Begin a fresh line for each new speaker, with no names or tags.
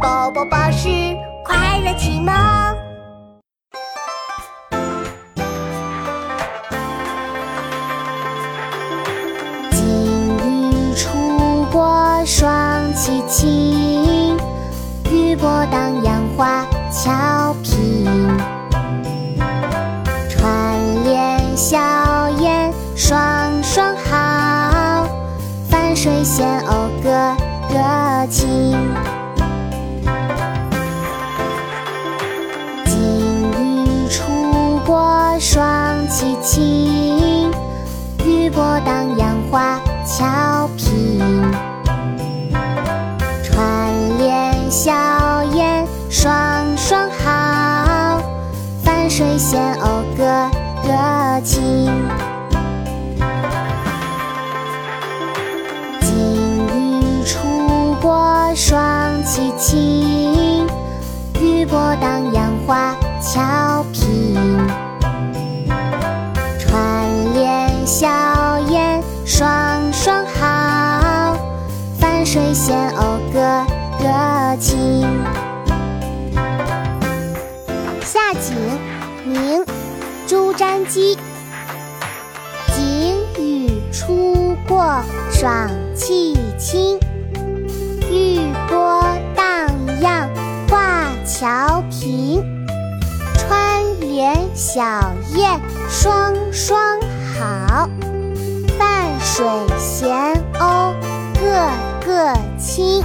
宝宝巴士快乐启蒙。
金鱼出国双栖情，玉波荡漾花俏萍。串联笑颜双双好，泛水仙鸥个个亲。双栖情，玉波荡漾花俏萍。串联笑颜双双好，泛水仙鸥个个亲。金鱼出国双栖情，玉波荡漾花俏萍。联笑颜双双好，泛水仙鸥个个情。
夏景，明，朱瞻基。景雨初过爽气清，玉波荡漾画桥平。川连小燕双双好。泛水闲鸥个个清。